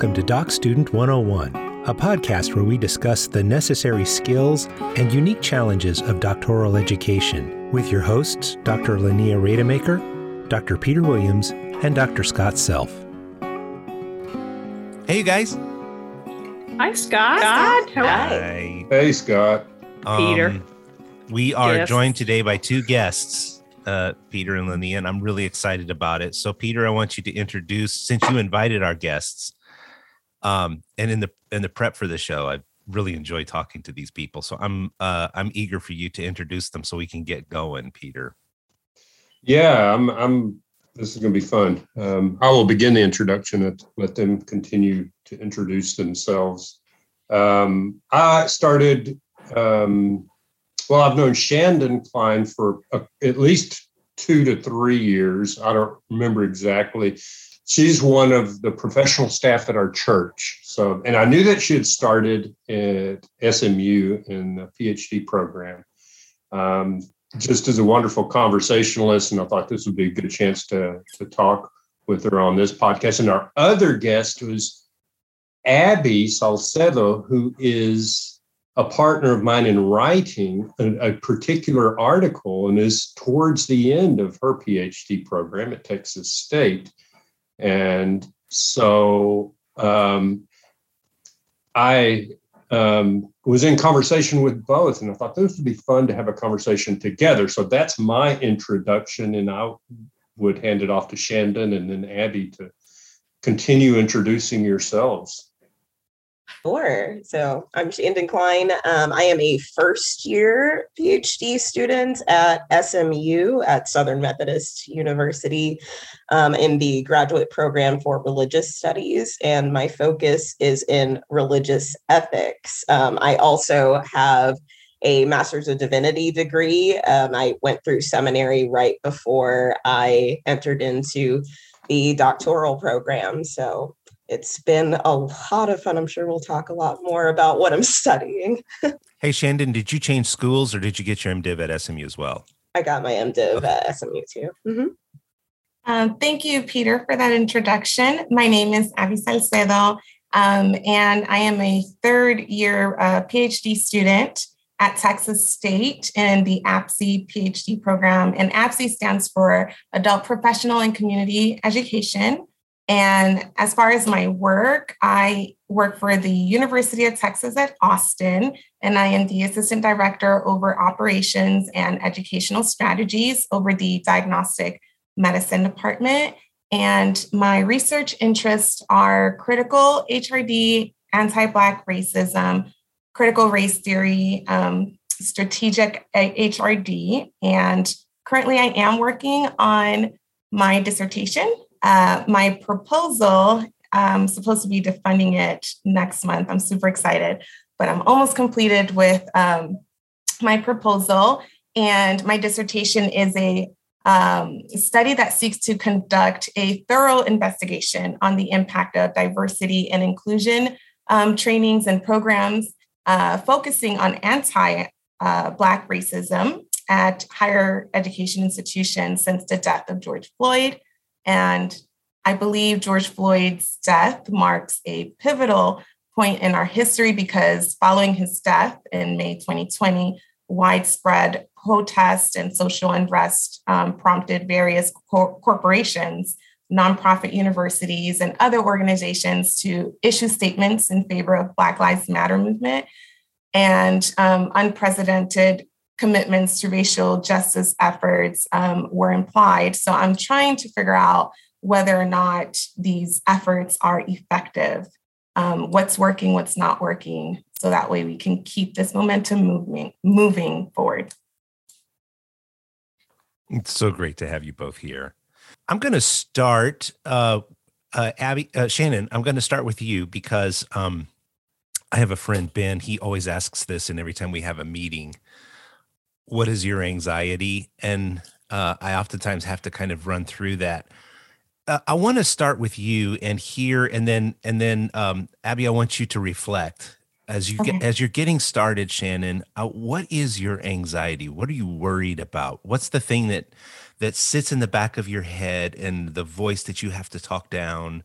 Welcome to Doc Student 101, a podcast where we discuss the necessary skills and unique challenges of doctoral education with your hosts, Dr. Lania Rademacher, Dr. Peter Williams, and Dr. Scott Self. Hey, you guys. Hi, Scott. Scott. Hi. Hey, Scott. Peter. Um, we are Yes. joined today by two guests, uh, Peter and Linnea, and I'm really excited about it. So, Peter, I want you to introduce, since you invited our guests, um, and in the in the prep for the show, I really enjoy talking to these people. So I'm uh, I'm eager for you to introduce them so we can get going, Peter. Yeah, I'm. I'm. This is going to be fun. Um, I will begin the introduction and let them continue to introduce themselves. Um, I started. Um, well, I've known Shandon Klein for uh, at least two to three years. I don't remember exactly. She's one of the professional staff at our church. So, and I knew that she had started at SMU in the PhD program. Um, just as a wonderful conversationalist, and I thought this would be a good chance to to talk with her on this podcast. And our other guest was Abby Salcedo, who is a partner of mine in writing a, a particular article and is towards the end of her PhD program at Texas State. And so um, I um, was in conversation with both, and I thought this would be fun to have a conversation together. So that's my introduction, and I would hand it off to Shandon and then Abby to continue introducing yourselves. Sure. So I'm Shandon Klein. Um, I am a first year PhD student at SMU at Southern Methodist University um, in the graduate program for religious studies. And my focus is in religious ethics. Um, I also have a master's of divinity degree. Um, I went through seminary right before I entered into the doctoral program. So it's been a lot of fun. I'm sure we'll talk a lot more about what I'm studying. Hey, Shandon, did you change schools or did you get your MDiv at SMU as well? I got my MDiv at SMU too. Mhm. Um, thank you, Peter, for that introduction. My name is Abby Salcedo, um, and I am a third year uh, PhD student at Texas State in the APCE PhD program. And APCE stands for Adult Professional and Community Education. And as far as my work, I work for the University of Texas at Austin, and I am the assistant director over operations and educational strategies over the diagnostic medicine department. And my research interests are critical HRD, anti Black racism, critical race theory, um, strategic HRD. And currently, I am working on my dissertation. Uh, my proposal, I'm supposed to be defunding it next month. I'm super excited, but I'm almost completed with um, my proposal. And my dissertation is a um, study that seeks to conduct a thorough investigation on the impact of diversity and inclusion um, trainings and programs, uh, focusing on anti uh, Black racism at higher education institutions since the death of George Floyd. And I believe George Floyd's death marks a pivotal point in our history because following his death in May 2020, widespread protest and social unrest um, prompted various cor- corporations, nonprofit universities, and other organizations to issue statements in favor of Black Lives Matter movement and um, unprecedented commitments to racial justice efforts um, were implied. So I'm trying to figure out whether or not these efforts are effective, um, what's working, what's not working, so that way we can keep this momentum moving moving forward. It's so great to have you both here. I'm going to start, uh, uh, Abby, uh, Shannon. I'm going to start with you because um, I have a friend Ben. He always asks this, and every time we have a meeting, what is your anxiety? And uh, I oftentimes have to kind of run through that. Uh, I want to start with you and hear, and then and then um, Abby, I want you to reflect as you get, as you're getting started. Shannon, uh, what is your anxiety? What are you worried about? What's the thing that that sits in the back of your head and the voice that you have to talk down?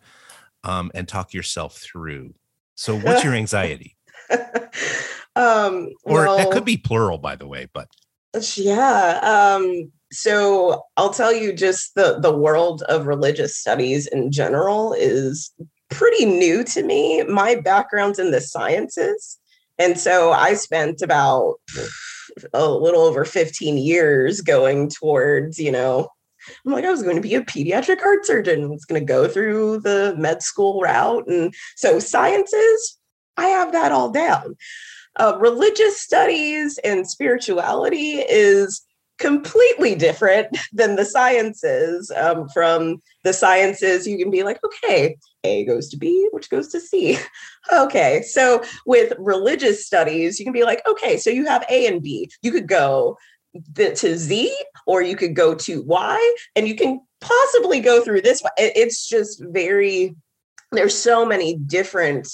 um, and talk yourself through. So, what's your anxiety? um, or well, that could be plural, by the way, but yeah. Um, so I'll tell you just the the world of religious studies in general is pretty new to me. My background's in the sciences. And so I spent about a little over 15 years going towards, you know, I'm like, I was going to be a pediatric heart surgeon. I was going to go through the med school route. And so sciences, I have that all down. Uh, religious studies and spirituality is completely different than the sciences. Um, from the sciences, you can be like, okay, A goes to B, which goes to C. okay, so with religious studies, you can be like, okay, so you have A and B. You could go to Z or you could go to Y, and you can possibly go through this. It's just very, there's so many different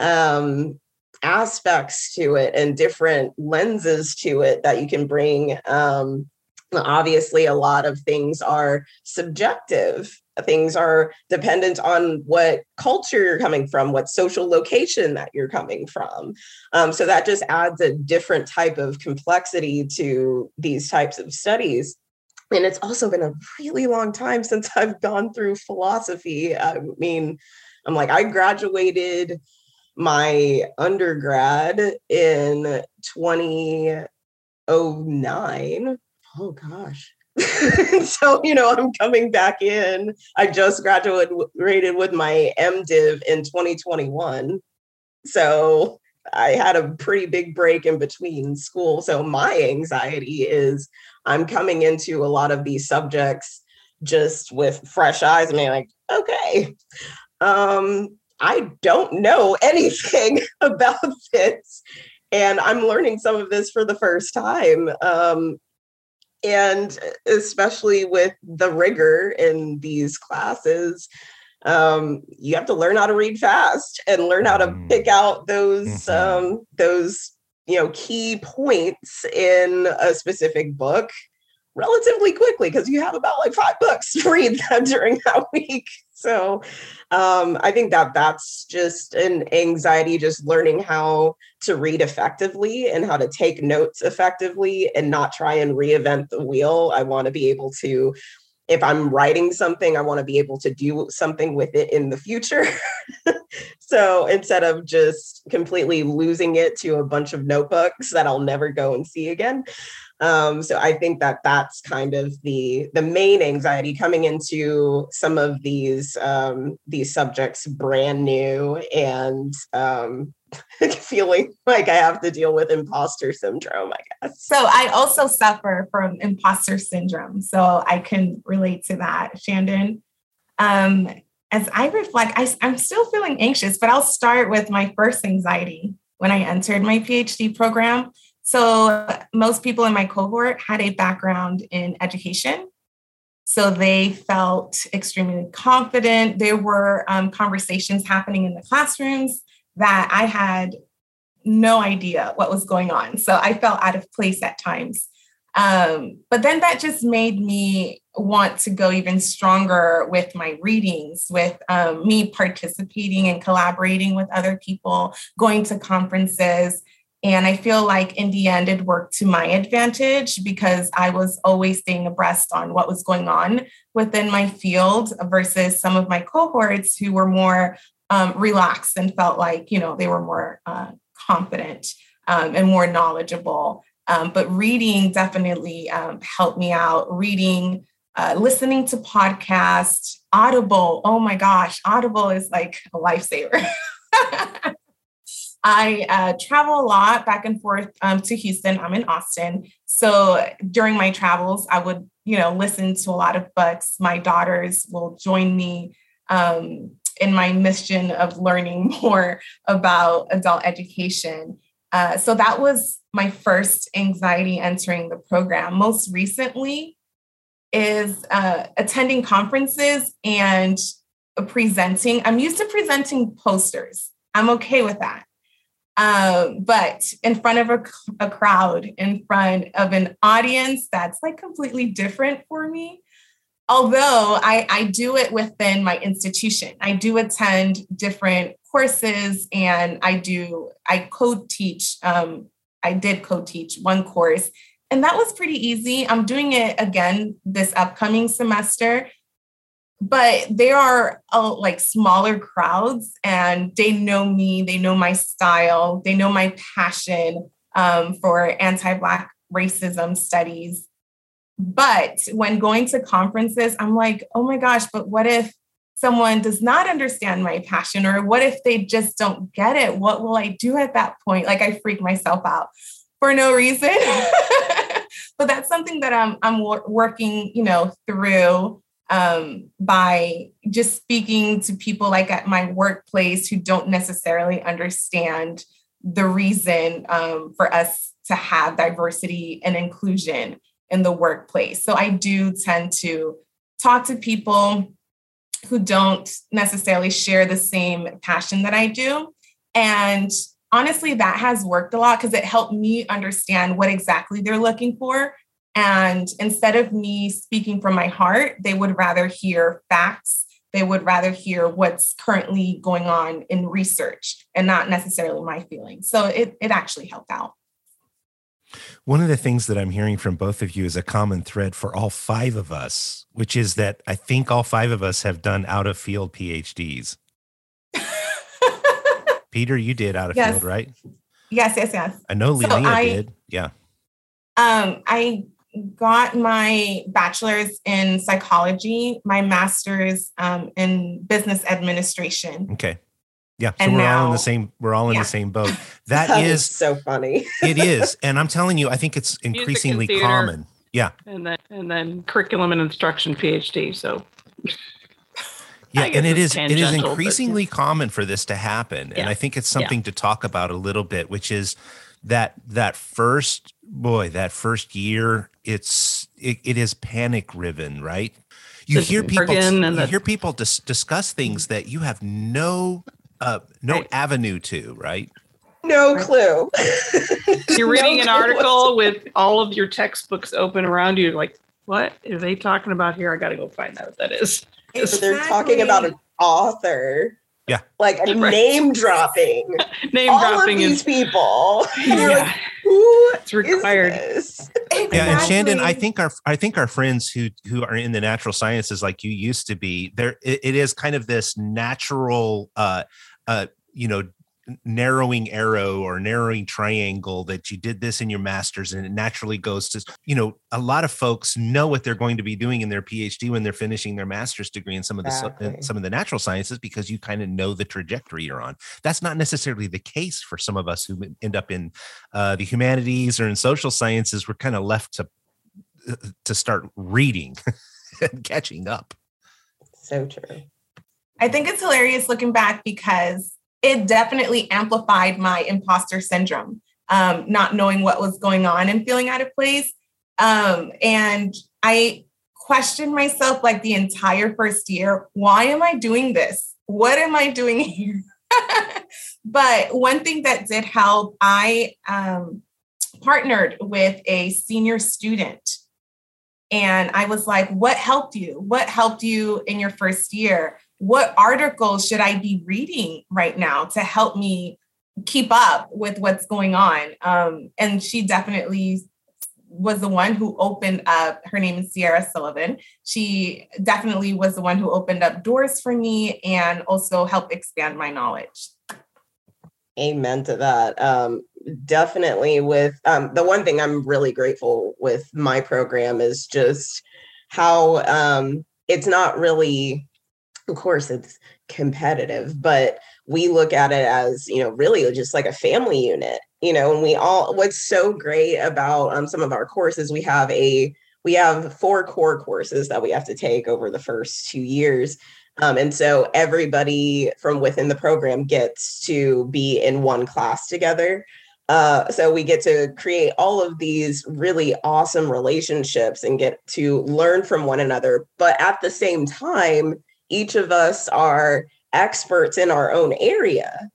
um aspects to it and different lenses to it that you can bring um, obviously a lot of things are subjective. Things are dependent on what culture you're coming from what social location that you're coming from. Um, so that just adds a different type of complexity to these types of studies. And it's also been a really long time since i've gone through philosophy. I mean i'm like i graduated my undergrad in 2009. Oh gosh. so, you know, I'm coming back in. I just graduated with my MDiv in 2021. So I had a pretty big break in between school. So my anxiety is I'm coming into a lot of these subjects just with fresh eyes. I mean, like, okay, um, I don't know anything about this. And I'm learning some of this for the first time. Um, and especially with the rigor in these classes, um, you have to learn how to read fast and learn how to pick mm. out those mm-hmm. um, those you know key points in a specific book relatively quickly because you have about like five books to read during that week. So um, I think that that's just an anxiety, just learning how to read effectively and how to take notes effectively and not try and reinvent the wheel. I want to be able to, if I'm writing something, I want to be able to do something with it in the future. so instead of just completely losing it to a bunch of notebooks that I'll never go and see again, um, so I think that that's kind of the the main anxiety coming into some of these um, these subjects brand new and um, feeling like I have to deal with imposter syndrome. I guess. So I also suffer from imposter syndrome, so I can relate to that, Shandon. Um, as I reflect, I, I'm still feeling anxious, but I'll start with my first anxiety when I entered my PhD program so, most people in my cohort had a background in education. So, they felt extremely confident. There were um, conversations happening in the classrooms that I had no idea what was going on. So, I felt out of place at times. Um, but then that just made me want to go even stronger with my readings, with um, me participating and collaborating with other people, going to conferences, and I feel like in the end, it worked to my advantage because I was always staying abreast on what was going on within my field versus some of my cohorts who were more um, relaxed and felt like, you know, they were more uh, confident um, and more knowledgeable. Um, but reading definitely um, helped me out. Reading, uh, listening to podcasts, Audible. Oh my gosh, Audible is like a lifesaver. I uh, travel a lot back and forth um, to Houston. I'm in Austin. So during my travels, I would, you know, listen to a lot of books. My daughters will join me um, in my mission of learning more about adult education. Uh, so that was my first anxiety entering the program. Most recently is uh, attending conferences and presenting. I'm used to presenting posters. I'm okay with that. Um, but in front of a, a crowd, in front of an audience that's like completely different for me. although I, I do it within my institution, I do attend different courses and I do, I co-teach, um, I did co-teach one course and that was pretty easy. I'm doing it again this upcoming semester, but they are uh, like smaller crowds and they know me, they know my style, they know my passion um, for anti-Black racism studies. But when going to conferences, I'm like, oh my gosh, but what if someone does not understand my passion? Or what if they just don't get it? What will I do at that point? Like I freak myself out for no reason. but that's something that I'm, I'm working, you know, through um, by just speaking to people like at my workplace who don't necessarily understand the reason um, for us to have diversity and inclusion in the workplace. So I do tend to talk to people who don't necessarily share the same passion that I do. And honestly, that has worked a lot because it helped me understand what exactly they're looking for. And instead of me speaking from my heart, they would rather hear facts. They would rather hear what's currently going on in research and not necessarily my feelings. So it, it actually helped out. One of the things that I'm hearing from both of you is a common thread for all five of us, which is that I think all five of us have done out of field PhDs. Peter, you did out of yes. field, right? Yes, yes, yes. I know Leah so did. Yeah. Um, I got my bachelor's in psychology, my master's um, in business administration. Okay. Yeah, so and we're now, all in the same. We're all in yeah. the same boat. that, that is so funny. it is, and I'm telling you, I think it's increasingly common. Yeah, and then and then curriculum and instruction PhD. So yeah, and it is it is increasingly but, yeah. common for this to happen, yeah. and I think it's something yeah. to talk about a little bit, which is that that first boy, that first year, it's it, it is panic riven, right? You hear people you hear people dis- discuss things that you have no uh, no right. avenue to, right? No clue. You're reading no an article with all of your textbooks open around you, like, what are they talking about here? I got to go find out what that is. Exactly. They're talking about an author. Yeah. Like right. name dropping. name all dropping of these is, people. Yeah. Like, who it's required. Exactly. Yeah, and Shandon, I think our I think our friends who who are in the natural sciences like you used to be, there it, it is kind of this natural uh uh you know narrowing arrow or narrowing triangle that you did this in your masters and it naturally goes to you know a lot of folks know what they're going to be doing in their phd when they're finishing their master's degree in some of the exactly. some of the natural sciences because you kind of know the trajectory you're on. That's not necessarily the case for some of us who end up in uh, the humanities or in social sciences. We're kind of left to uh, to start reading and catching up. So true. I think it's hilarious looking back because it definitely amplified my imposter syndrome, um, not knowing what was going on and feeling out of place. Um, and I questioned myself like the entire first year why am I doing this? What am I doing here? but one thing that did help, I um, partnered with a senior student. And I was like, what helped you? What helped you in your first year? What articles should I be reading right now to help me keep up with what's going on? Um, and she definitely was the one who opened up, her name is Sierra Sullivan. She definitely was the one who opened up doors for me and also helped expand my knowledge. Amen to that. Um, definitely with um, the one thing I'm really grateful with my program is just how um, it's not really of course it's competitive but we look at it as you know really just like a family unit you know and we all what's so great about um, some of our courses we have a we have four core courses that we have to take over the first two years um, and so everybody from within the program gets to be in one class together uh, so we get to create all of these really awesome relationships and get to learn from one another but at the same time each of us are experts in our own area.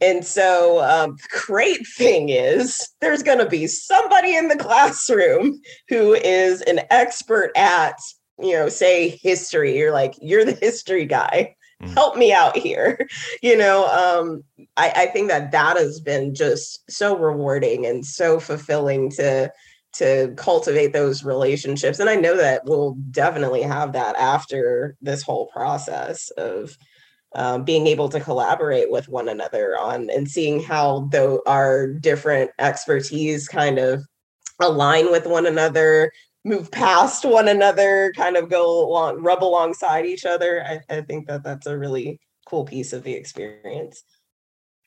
And so, um, the great thing is, there's going to be somebody in the classroom who is an expert at you know, say history, you're like, you're the history guy. Mm. Help me out here. You know, um, I, I think that that has been just so rewarding and so fulfilling to to cultivate those relationships. And I know that we'll definitely have that after this whole process of um, being able to collaborate with one another on and seeing how though our different expertise kind of align with one another move past one another kind of go along rub alongside each other I, I think that that's a really cool piece of the experience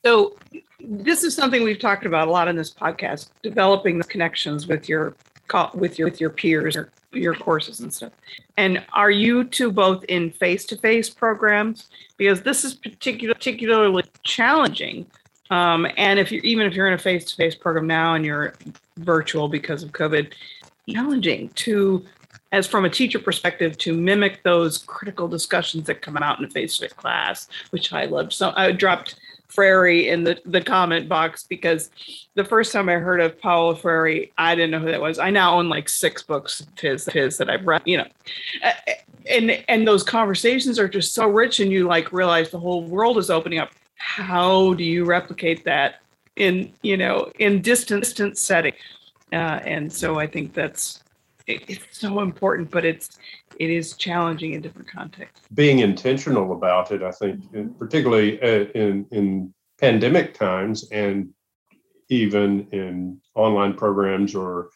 So this is something we've talked about a lot in this podcast, developing the connections with your with your with your peers or your courses and stuff. And are you two both in face-to-face programs? Because this is particular, particularly challenging. Um, and if you're even if you're in a face-to-face program now and you're virtual because of COVID, challenging to as from a teacher perspective to mimic those critical discussions that come out in a face-to-face class, which I loved. So I dropped Freire in the, the comment box because the first time I heard of Paulo Freire, I didn't know who that was. I now own like six books of his, his that I've read, you know, Uh, and and those conversations are just so rich, and you like realize the whole world is opening up. How do you replicate that in you know in distant distant setting? Uh, and so I think that's it's so important, but it's it is challenging in different contexts. being intentional about it, I think, particularly uh, in in pandemic times, and even in online programs or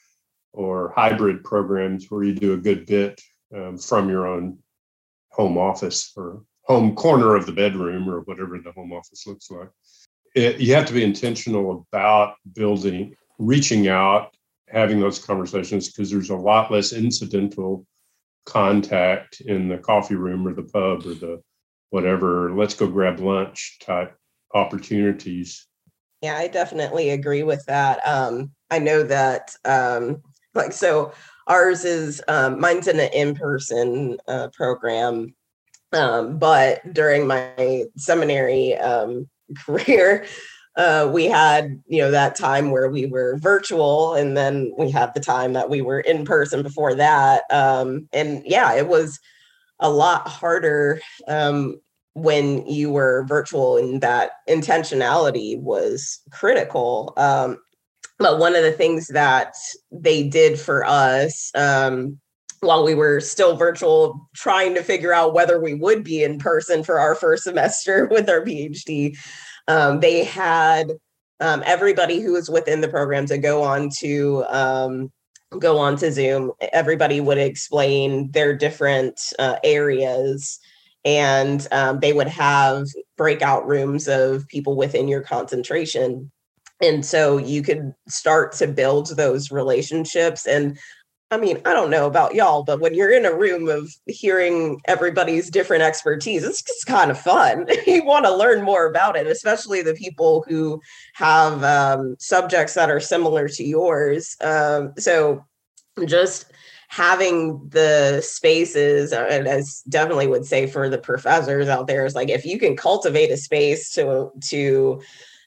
or hybrid programs where you do a good bit um, from your own home office or home corner of the bedroom or whatever the home office looks like. It, you have to be intentional about building, reaching out, having those conversations because there's a lot less incidental contact in the coffee room or the pub or the whatever let's go grab lunch type opportunities Yeah, I definitely agree with that. Um, I know that, um, like, so ours is um, mine's in an in-person uh, program, um, but during my seminary um, career, uh, we had you know that time where we were virtual, and then we had the time that we were in person before that. Um, and yeah, it was a lot harder um, when you were virtual and that intentionality was critical. Um, but one of the things that they did for us um, while we were still virtual, trying to figure out whether we would be in person for our first semester with our PhD, um, they had um, everybody who was within the program to go on to um, go on to Zoom. Everybody would explain their different uh, areas and um, they would have breakout rooms of people within your concentration and so you could start to build those relationships and i mean i don't know about y'all but when you're in a room of hearing everybody's different expertise it's just kind of fun. You want to learn more about it especially the people who have um, subjects that are similar to yours. Um, so just having the spaces uh, and as definitely would say for the professors out there is like if you can cultivate a space to to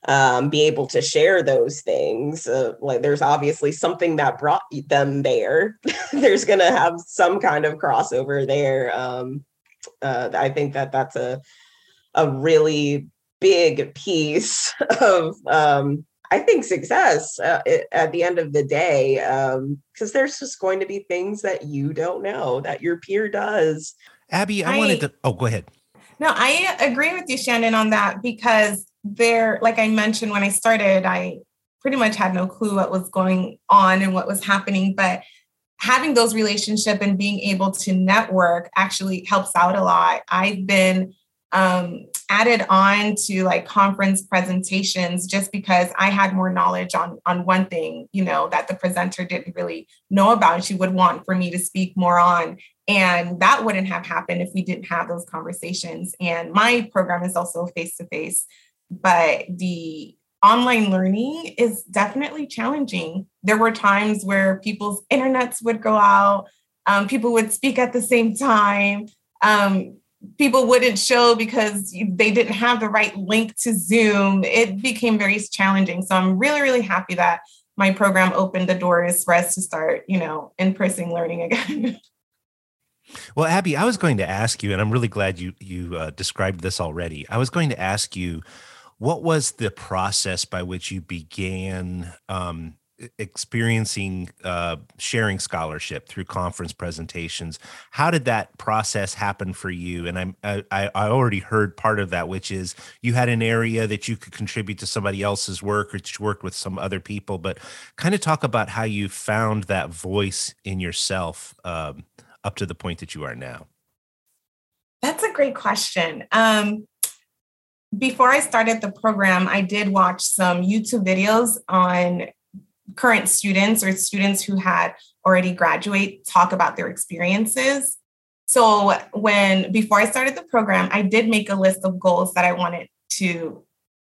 um, be able to share those things uh, like there's obviously something that brought them there there's going to have some kind of crossover there um, uh, i think that that's a a really big piece of um, I think success uh, at the end of the day, because um, there's just going to be things that you don't know that your peer does. Abby, I, I wanted to. Oh, go ahead. No, I agree with you, Shannon, on that because there, like I mentioned when I started, I pretty much had no clue what was going on and what was happening. But having those relationships and being able to network actually helps out a lot. I've been um, added on to like conference presentations just because I had more knowledge on on one thing, you know, that the presenter didn't really know about she would want for me to speak more on. And that wouldn't have happened if we didn't have those conversations. And my program is also face to face, but the online learning is definitely challenging. There were times where people's internets would go out, um, people would speak at the same time. Um, people wouldn't show because they didn't have the right link to Zoom. It became very challenging. So I'm really, really happy that my program opened the doors for us to start, you know, in-person learning again. Well, Abby, I was going to ask you, and I'm really glad you you uh, described this already. I was going to ask you, what was the process by which you began um, experiencing uh, sharing scholarship through conference presentations? How did that process happen for you? And I'm I, I already heard part of that, which is you had an area that you could contribute to somebody else's work, or you worked with some other people. But kind of talk about how you found that voice in yourself. Um, up to the point that you are now? That's a great question. Um, before I started the program, I did watch some YouTube videos on current students or students who had already graduate talk about their experiences. So when before I started the program, I did make a list of goals that I wanted to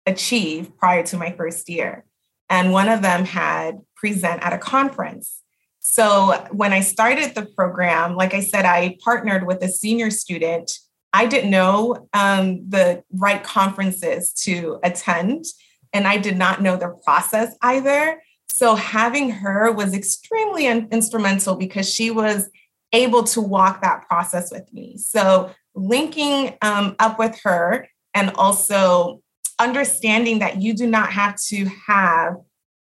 achieve prior to my first year. And one of them had present at a conference. So when I started the program, like I said, I partnered with a senior student. I didn't know um, the right conferences to attend, and I did not know the process either. So having her was extremely in- instrumental because she was able to walk that process with me. So linking um, up with her and also understanding that you do not have to have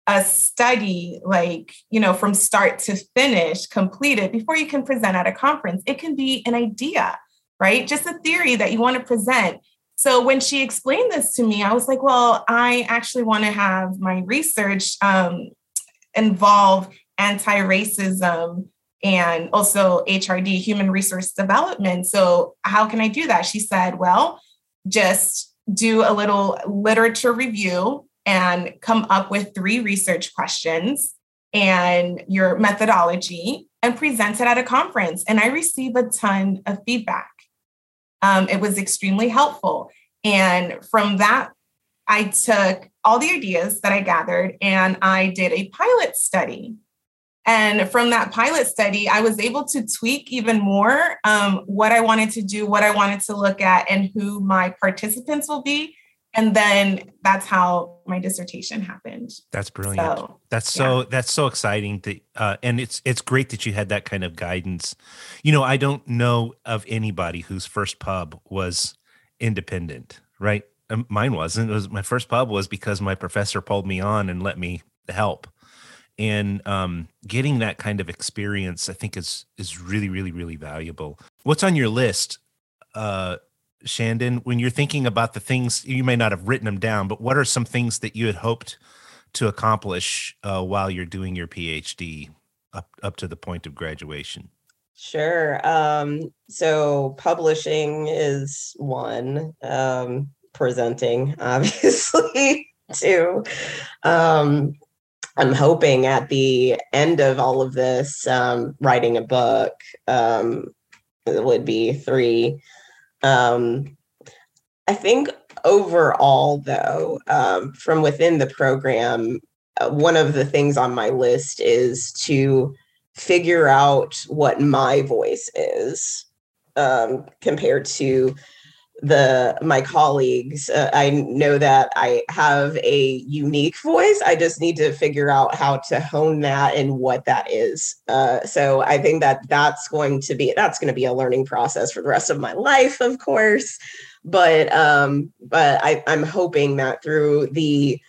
a study like you know from start to finish completed before you can present at a conference it can be an idea right just a theory that you want to present so when she explained this to me i was like well i actually want to have my research um, involve anti-racism and also hrd human resource development so how can i do that she said well just do a little literature review and come up with three research questions and your methodology and present it at a conference. And I received a ton of feedback. Um, it was extremely helpful. And from that, I took all the ideas that I gathered and I did a pilot study. And from that pilot study, I was able to tweak even more um, what I wanted to do, what I wanted to look at, and who my participants will be and then that's how my dissertation happened. That's brilliant. So, that's so yeah. that's so exciting to, uh, and it's it's great that you had that kind of guidance. You know i don't know of anybody whose first pub was independent right? Um, mine wasn't. It was my first pub was because my professor pulled me on and let me help. And um, getting that kind of experience i think is is really really really valuable. What's on your list uh, Shandon, when you're thinking about the things you may not have written them down, but what are some things that you had hoped to accomplish uh, while you're doing your PhD up up to the point of graduation? Sure. Um, so publishing is one. Um, presenting, obviously, too. Um, I'm hoping at the end of all of this, um, writing a book um, would be three. Um, I think overall, though, um, from within the program, uh, one of the things on my list is to figure out what my voice is um, compared to the my colleagues uh, i know that i have a unique voice i just need to figure out how to hone that and what that is uh, so i think that that's going to be that's going to be a learning process for the rest of my life of course but um but I, i'm hoping that through the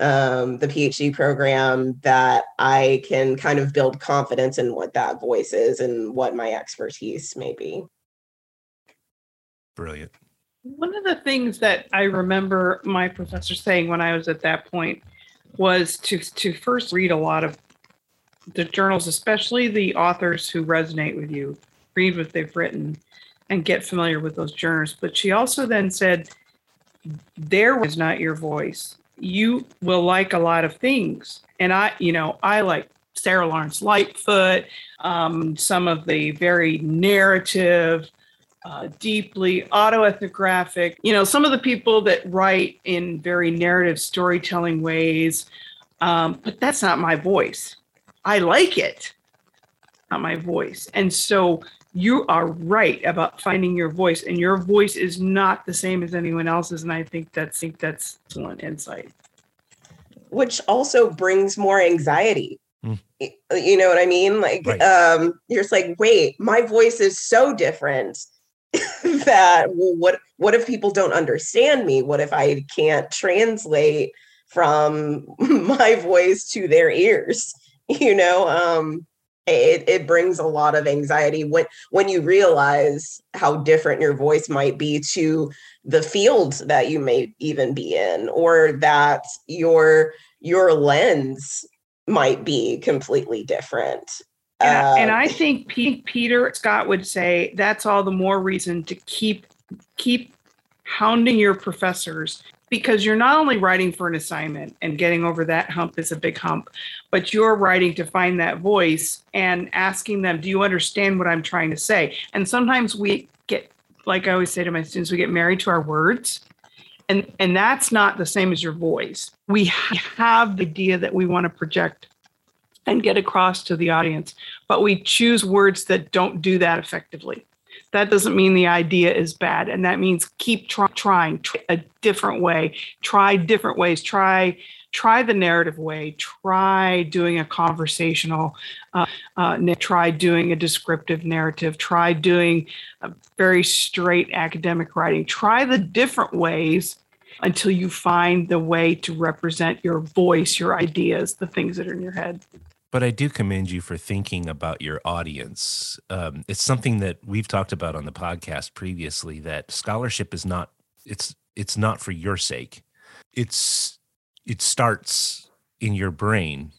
um, the PhD program that I can kind of build confidence in what that voice is and what my expertise may be. Brilliant. One of the things that I remember my professor saying when I was at that point was to to first read a lot of the journals, especially the authors who resonate with you, read what they've written and get familiar with those journals. But she also then said, there is not your voice. You will like a lot of things. And I, you know, I like Sara Lawrence Lightfoot, um, some of the very narrative, uh, deeply autoethnographic. You know, some of the people that write in very narrative storytelling ways, um, but that's not my voice. I like it, not my voice. And so you are right about finding your voice, and your voice is not the same as anyone else's. And I think that's I think that's excellent insight. Which also brings more anxiety. Mm. you know what I mean? Like, right. um, you're just like, wait, my voice is so different that well, what what if people don't understand me? What if I can't translate from my voice to their ears? You know, um, it, it brings a lot of anxiety when when you realize how different your voice might be to the field that you may even be in or that your your lens might be completely different and, uh, and I think Peter Scott would say that's all the more reason to keep keep hounding your professors because you're not only writing for an assignment and getting over that hump is a big hump, but you're writing to find that voice and asking them, Do you understand what I'm trying to say? And sometimes we get, like I always say to my students, we get married to our words. And, and that's not the same as your voice. We have the idea that we want to project and get across to the audience, but we choose words that don't do that effectively. That doesn't mean the idea is bad and that means keep try, trying try a different way try different ways try try the narrative way try doing a conversational uh, uh, try doing a descriptive narrative try doing a very straight academic writing. Try the different ways until you find the way to represent your voice your ideas the things that are in your head but I do commend you for thinking about your audience. Um, it's something that we've talked about on the podcast previously. That scholarship is not it's it's not for your sake. It's it starts in your brain,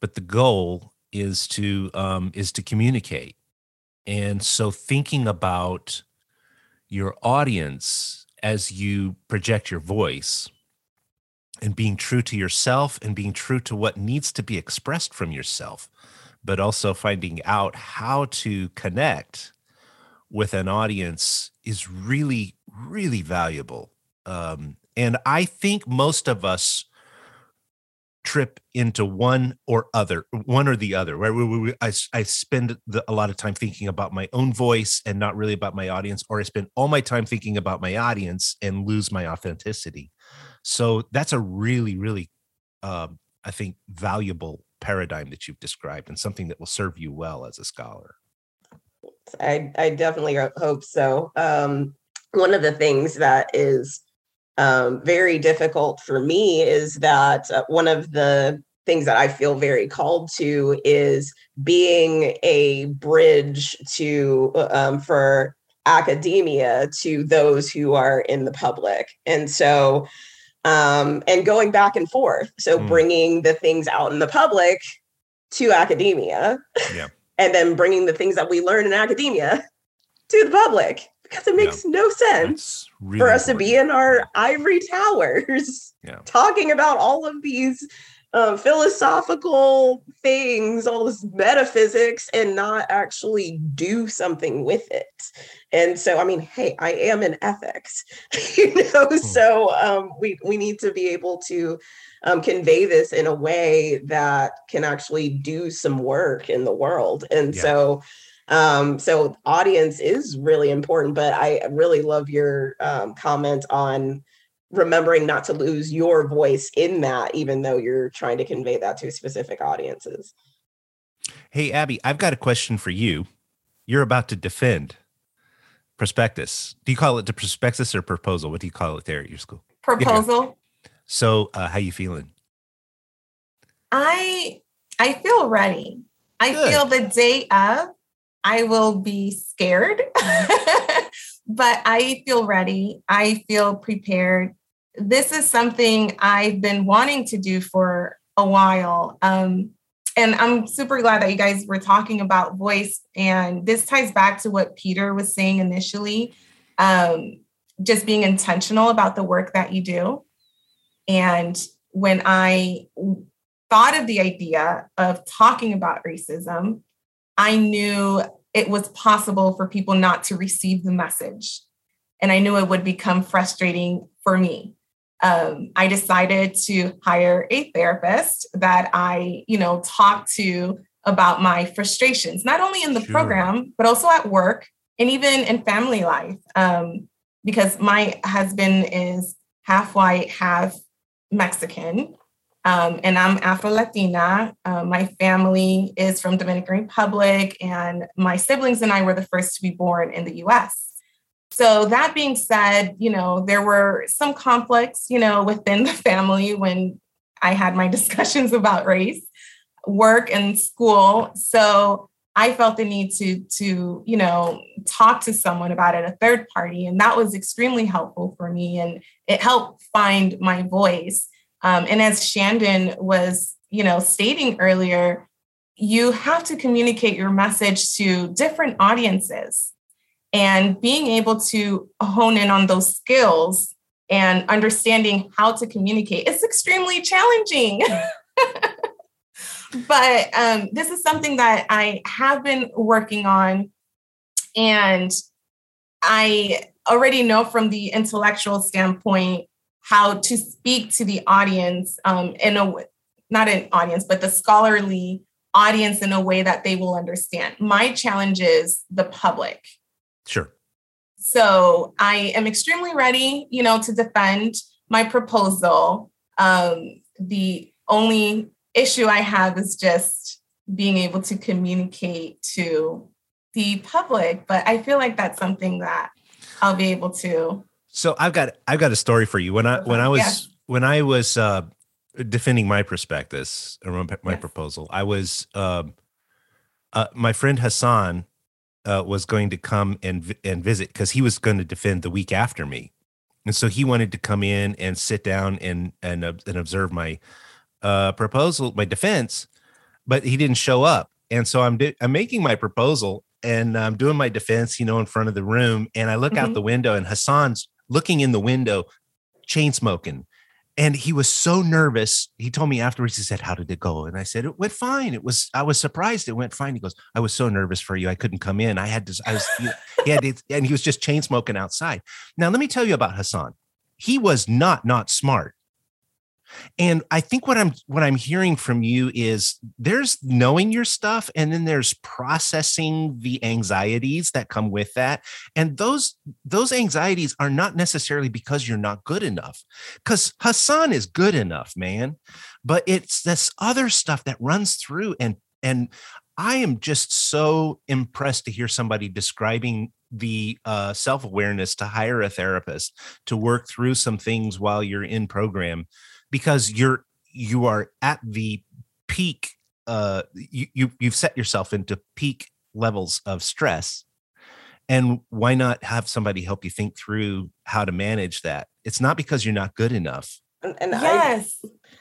but the goal is to um, is to communicate. And so, thinking about your audience as you project your voice and being true to yourself and being true to what needs to be expressed from yourself, but also finding out how to connect with an audience is really, really valuable. Um, and I think most of us trip into one or other, one or the other. Right? We, we, we, I, I spend the, a lot of time thinking about my own voice and not really about my audience, or I spend all my time thinking about my audience and lose my authenticity. So that's a really, really, um, I think, valuable paradigm that you've described and something that will serve you well as a scholar. I, I definitely hope so. Um, one of the things that is um, very difficult for me is that uh, one of the things that I feel very called to is being a bridge to um, for academia to those who are in the public. And so um, and going back and forth. So mm. bringing the things out in the public to academia, yeah. and then bringing the things that we learn in academia to the public because it makes yeah. no sense really for us important. to be in our ivory towers yeah. talking about all of these um, philosophical things, all this metaphysics, and not actually do something with it. And so, I mean, hey, I am in ethics, you know. Hmm. So um, we we need to be able to um, convey this in a way that can actually do some work in the world. And yeah. so, um, so audience is really important. But I really love your um, comment on remembering not to lose your voice in that, even though you're trying to convey that to specific audiences. Hey, Abby, I've got a question for you. You're about to defend prospectus. Do you call it the prospectus or proposal? What do you call it there at your school? Proposal. Yeah. So, uh, how you feeling? I I feel ready. I Good. feel the day of I will be scared, but I feel ready. I feel prepared this is something I've been wanting to do for a while. Um, and I'm super glad that you guys were talking about voice. And this ties back to what Peter was saying initially um, just being intentional about the work that you do. And when I thought of the idea of talking about racism, I knew it was possible for people not to receive the message. And I knew it would become frustrating for me um, I decided to hire a therapist that I, you know, talk to about my frustrations, not only in the sure. program, but also at work and even in family life. Um, because my husband is half white, half Mexican. Um, and I'm Afro Latina. Uh, my family is from Dominican Republic, and my siblings and I were the first to be born in the US. So that being said, you know, there were some conflicts, you know, within the family when I had my discussions about race, work and school. So I felt the need to to, you know, talk to someone about it, a third party, and that was extremely helpful for me and it helped find my voice. Um, and as Shandon was, you know, stating earlier, you have to communicate your message to different audiences and being able to hone in on those skills and understanding how to communicate is extremely challenging. But um, this is something that i have been working on and i already know from the intellectual standpoint how to speak to the audience um, in a not an audience but the scholarly audience in a way that they will understand. My challenge is the public Sure. So I am extremely ready, you know, to defend my proposal. Um, the only issue I have is just being able to communicate to the public, but I feel like that's something that I'll be able to. So I've got I've got a story for you. When I when I was yes. when I was uh, defending my prospectus or my, my yes. proposal, I was uh, uh, my friend Hassan uh, was going to come and and visit because he was going to defend the week after me, and so he wanted to come in and sit down and and uh, and observe my uh, proposal, my defense, but he didn't show up, and so I'm di- I'm making my proposal and I'm doing my defense, you know, in front of the room, and I look mm-hmm. out the window, and Hassan's looking in the window, chain smoking, and he was so nervous he told me afterwards he said how did it go? And i said it went fine. It was i was surprised it went fine. He goes i was so nervous for you i couldn't come in. I had to i was he had to, and he was just chain smoking outside. Now let me tell you about hassan. He was not not smart and i think what i'm what i'm hearing from you is there's knowing your stuff and then there's processing the anxieties that come with that. And those those anxieties are not necessarily because you're not good enough cuz hassan is good enough man but it's this other stuff that runs through and and i am just so impressed to hear somebody describing the uh, self-awareness to hire a therapist to work through some things while you're in program because you're you are at the peak uh you, you you've set yourself into peak levels of stress. And why not have somebody help you think through how to manage that? It's not because you're not good enough. And, and yes.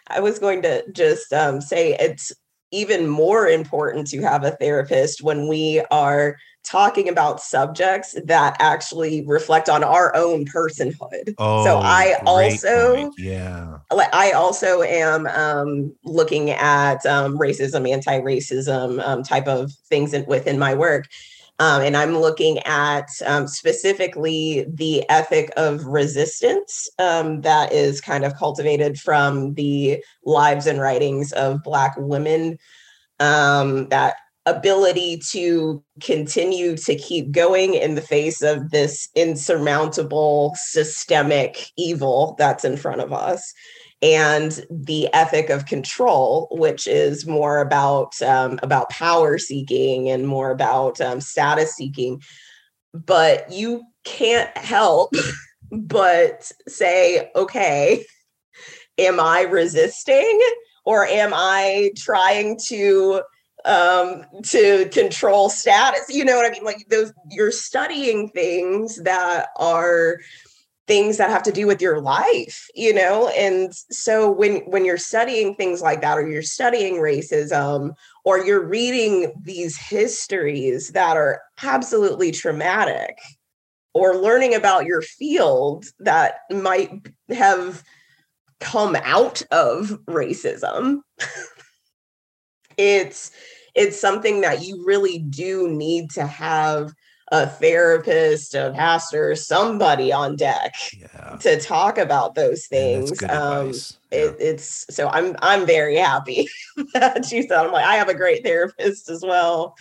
I, I was going to just um, say it's even more important to have a therapist when we are talking about subjects that actually reflect on our own personhood. Oh, so I also, point. yeah, I also am um, looking at um, racism, anti-racism um, type of things in, within my work. Um, and I'm looking at um, specifically the ethic of resistance um, that is kind of cultivated from the lives and writings of Black women. Um, that ability to continue to keep going in the face of this insurmountable systemic evil that's in front of us and the ethic of control which is more about um, about power seeking and more about um, status seeking. But you can't help but say okay am i resisting or am i trying to um to control status? You know what i mean? Like those you're studying things that are things that have to do with your life you know? And so when when you're studying things like that or you're studying racism or you're reading these histories that are absolutely traumatic or learning about your field that might have come out of racism it's it's something that you really do need to have a therapist, a pastor, somebody on deck yeah. to talk about those things. Um, yeah. it, it's so I'm I'm very happy that you said I'm like I have a great therapist as well.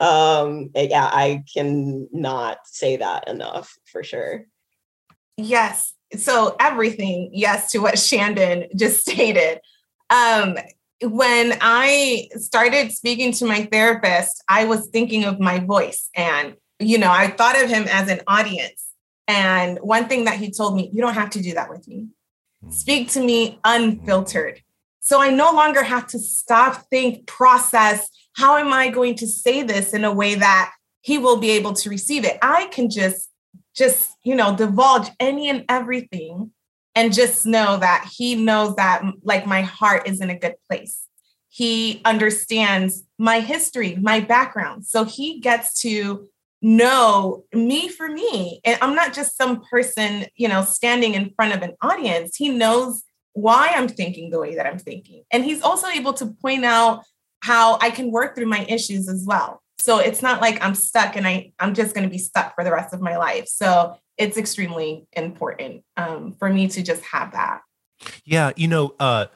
Um, yeah, I can not say that enough for sure. Yes. So everything, yes, to what Shandon just stated. Um, when I started speaking to my therapist, I was thinking of my voice and, you know, I thought of him as an audience. And one thing that he told me, you don't have to do that with me. Hmm. Speak to me unfiltered. So I no longer have to stop, think, process. How am I going to say this in a way that he will be able to receive it? I can just, just, you know, divulge any and everything and just know that he knows that like my heart is in a good place. He understands my history, my background. So he gets to know me for me. And I'm not just some person, you know, standing in front of an audience. He knows why I'm thinking the way that I'm thinking. And he's also able to point out how I can work through my issues as well. So it's not like I'm stuck and I, I'm just going to be stuck for the rest of my life. So it's extremely important um, for me to just have that. Yeah, you know, uh,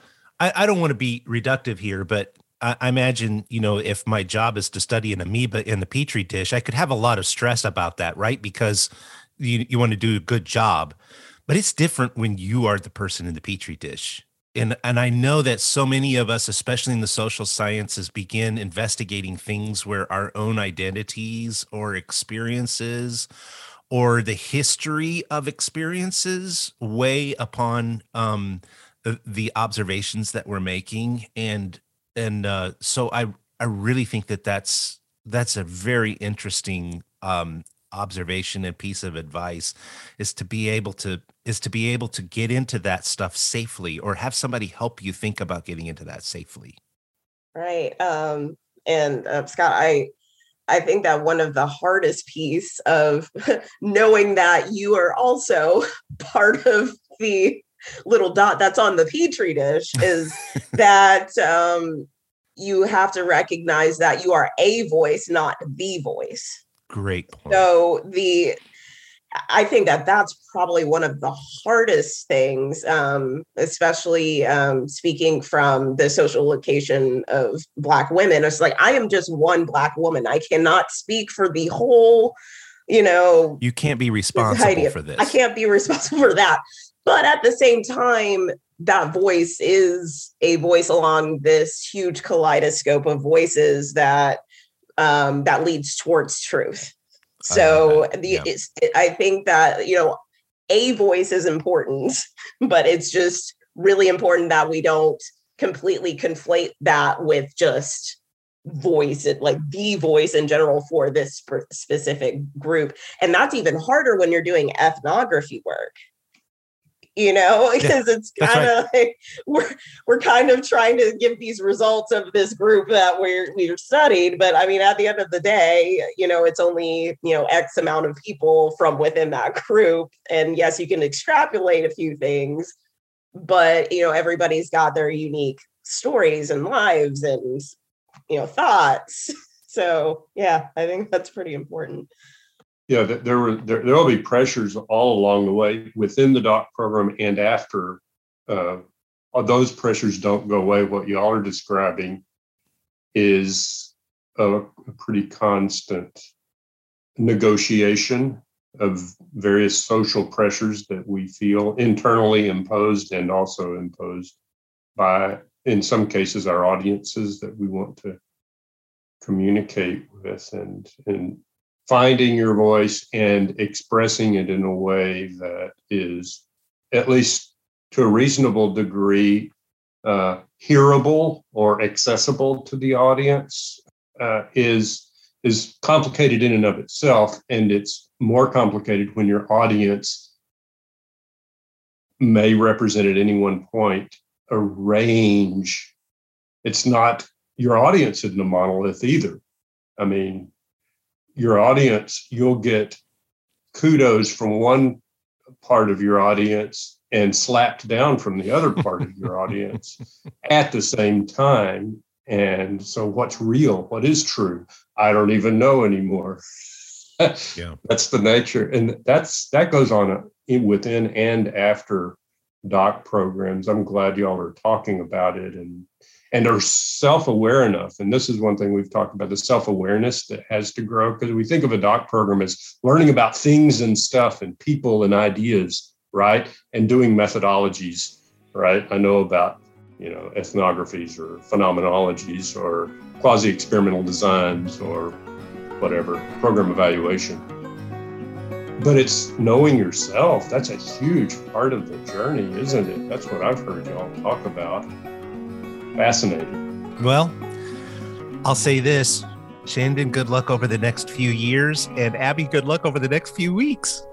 I, I don't want to be reductive here, but I, imagine, you know, if my job is to study an amoeba in the petri dish, I could have a lot of stress about that, right? Because you, you want to do a good job. But it's different when you are the person in the petri dish. And, and I know that so many of us, especially in the social sciences, begin investigating things where our own identities or experiences or the history of experiences weigh upon um, the, observations that we're making and and uh, so i i really think that that's that's a very interesting um, observation and piece of advice is to be able to is to be able to get into that stuff safely or have somebody help you think about getting into that safely. Right um and uh, scott i I think that one of the hardest piece of knowing that you are also part of the little dot that's on the petri dish is that um, you have to recognize that you are a voice, not the voice. Great point. So the I think that that's probably one of the hardest things, um, especially um, speaking from the social location of Black women. It's like, I am just one Black woman. I cannot speak for the whole, you know. You can't be responsible for this. I can't be responsible for that. But at the same time, that voice is a voice along this huge kaleidoscope of voices that um, that leads towards truth. So the yeah. it's, I think that you know a voice is important, but it's just really important that we don't completely conflate that with just voice it like the voice in general for this specific group and that's even harder when you're doing ethnography work you know, because yeah, it's kind of right. like we're we're kind of trying to give these results of this group that we're we're studied. But I mean, at the end of the day, you know, it's only you know X amount of people from within that group. And yes, you can extrapolate a few things, but you know, everybody's got their unique stories and lives and you know thoughts. So yeah, I think that's pretty important yeah, there were there there'll be pressures all along the way within the doc program and after. Uh, those pressures don't go away. What y'all are describing is a, a pretty constant negotiation of various social pressures that we feel internally imposed and also imposed by, in some cases, our audiences that we want to communicate with and and finding your voice and expressing it in a way that is at least to a reasonable degree uh, hearable or accessible to the audience uh, is is complicated in and of itself and it's more complicated when your audience may represent at any one point a range. It's not your audience isn't a monolith either. I mean your audience, you'll get kudos from one part of your audience and slapped down from the other part of your audience at the same time. And so, what's real? What is true? I don't even know anymore. yeah, that's the nature, and that's that goes on uh, within and after doc programs. I'm glad y'all are talking about it and and are self-aware enough and this is one thing we've talked about the self-awareness that has to grow because we think of a doc program as learning about things and stuff and people and ideas right and doing methodologies right i know about you know, ethnographies or phenomenologies or quasi experimental designs or whatever, program evaluation. But it's knowing yourself. That's a huge part of the journey, isn't it? That's what I've heard y'all talk about. Fascinating. Well, I'll say this Shandon, good luck over the next few years, and Abby, good luck over the next few weeks.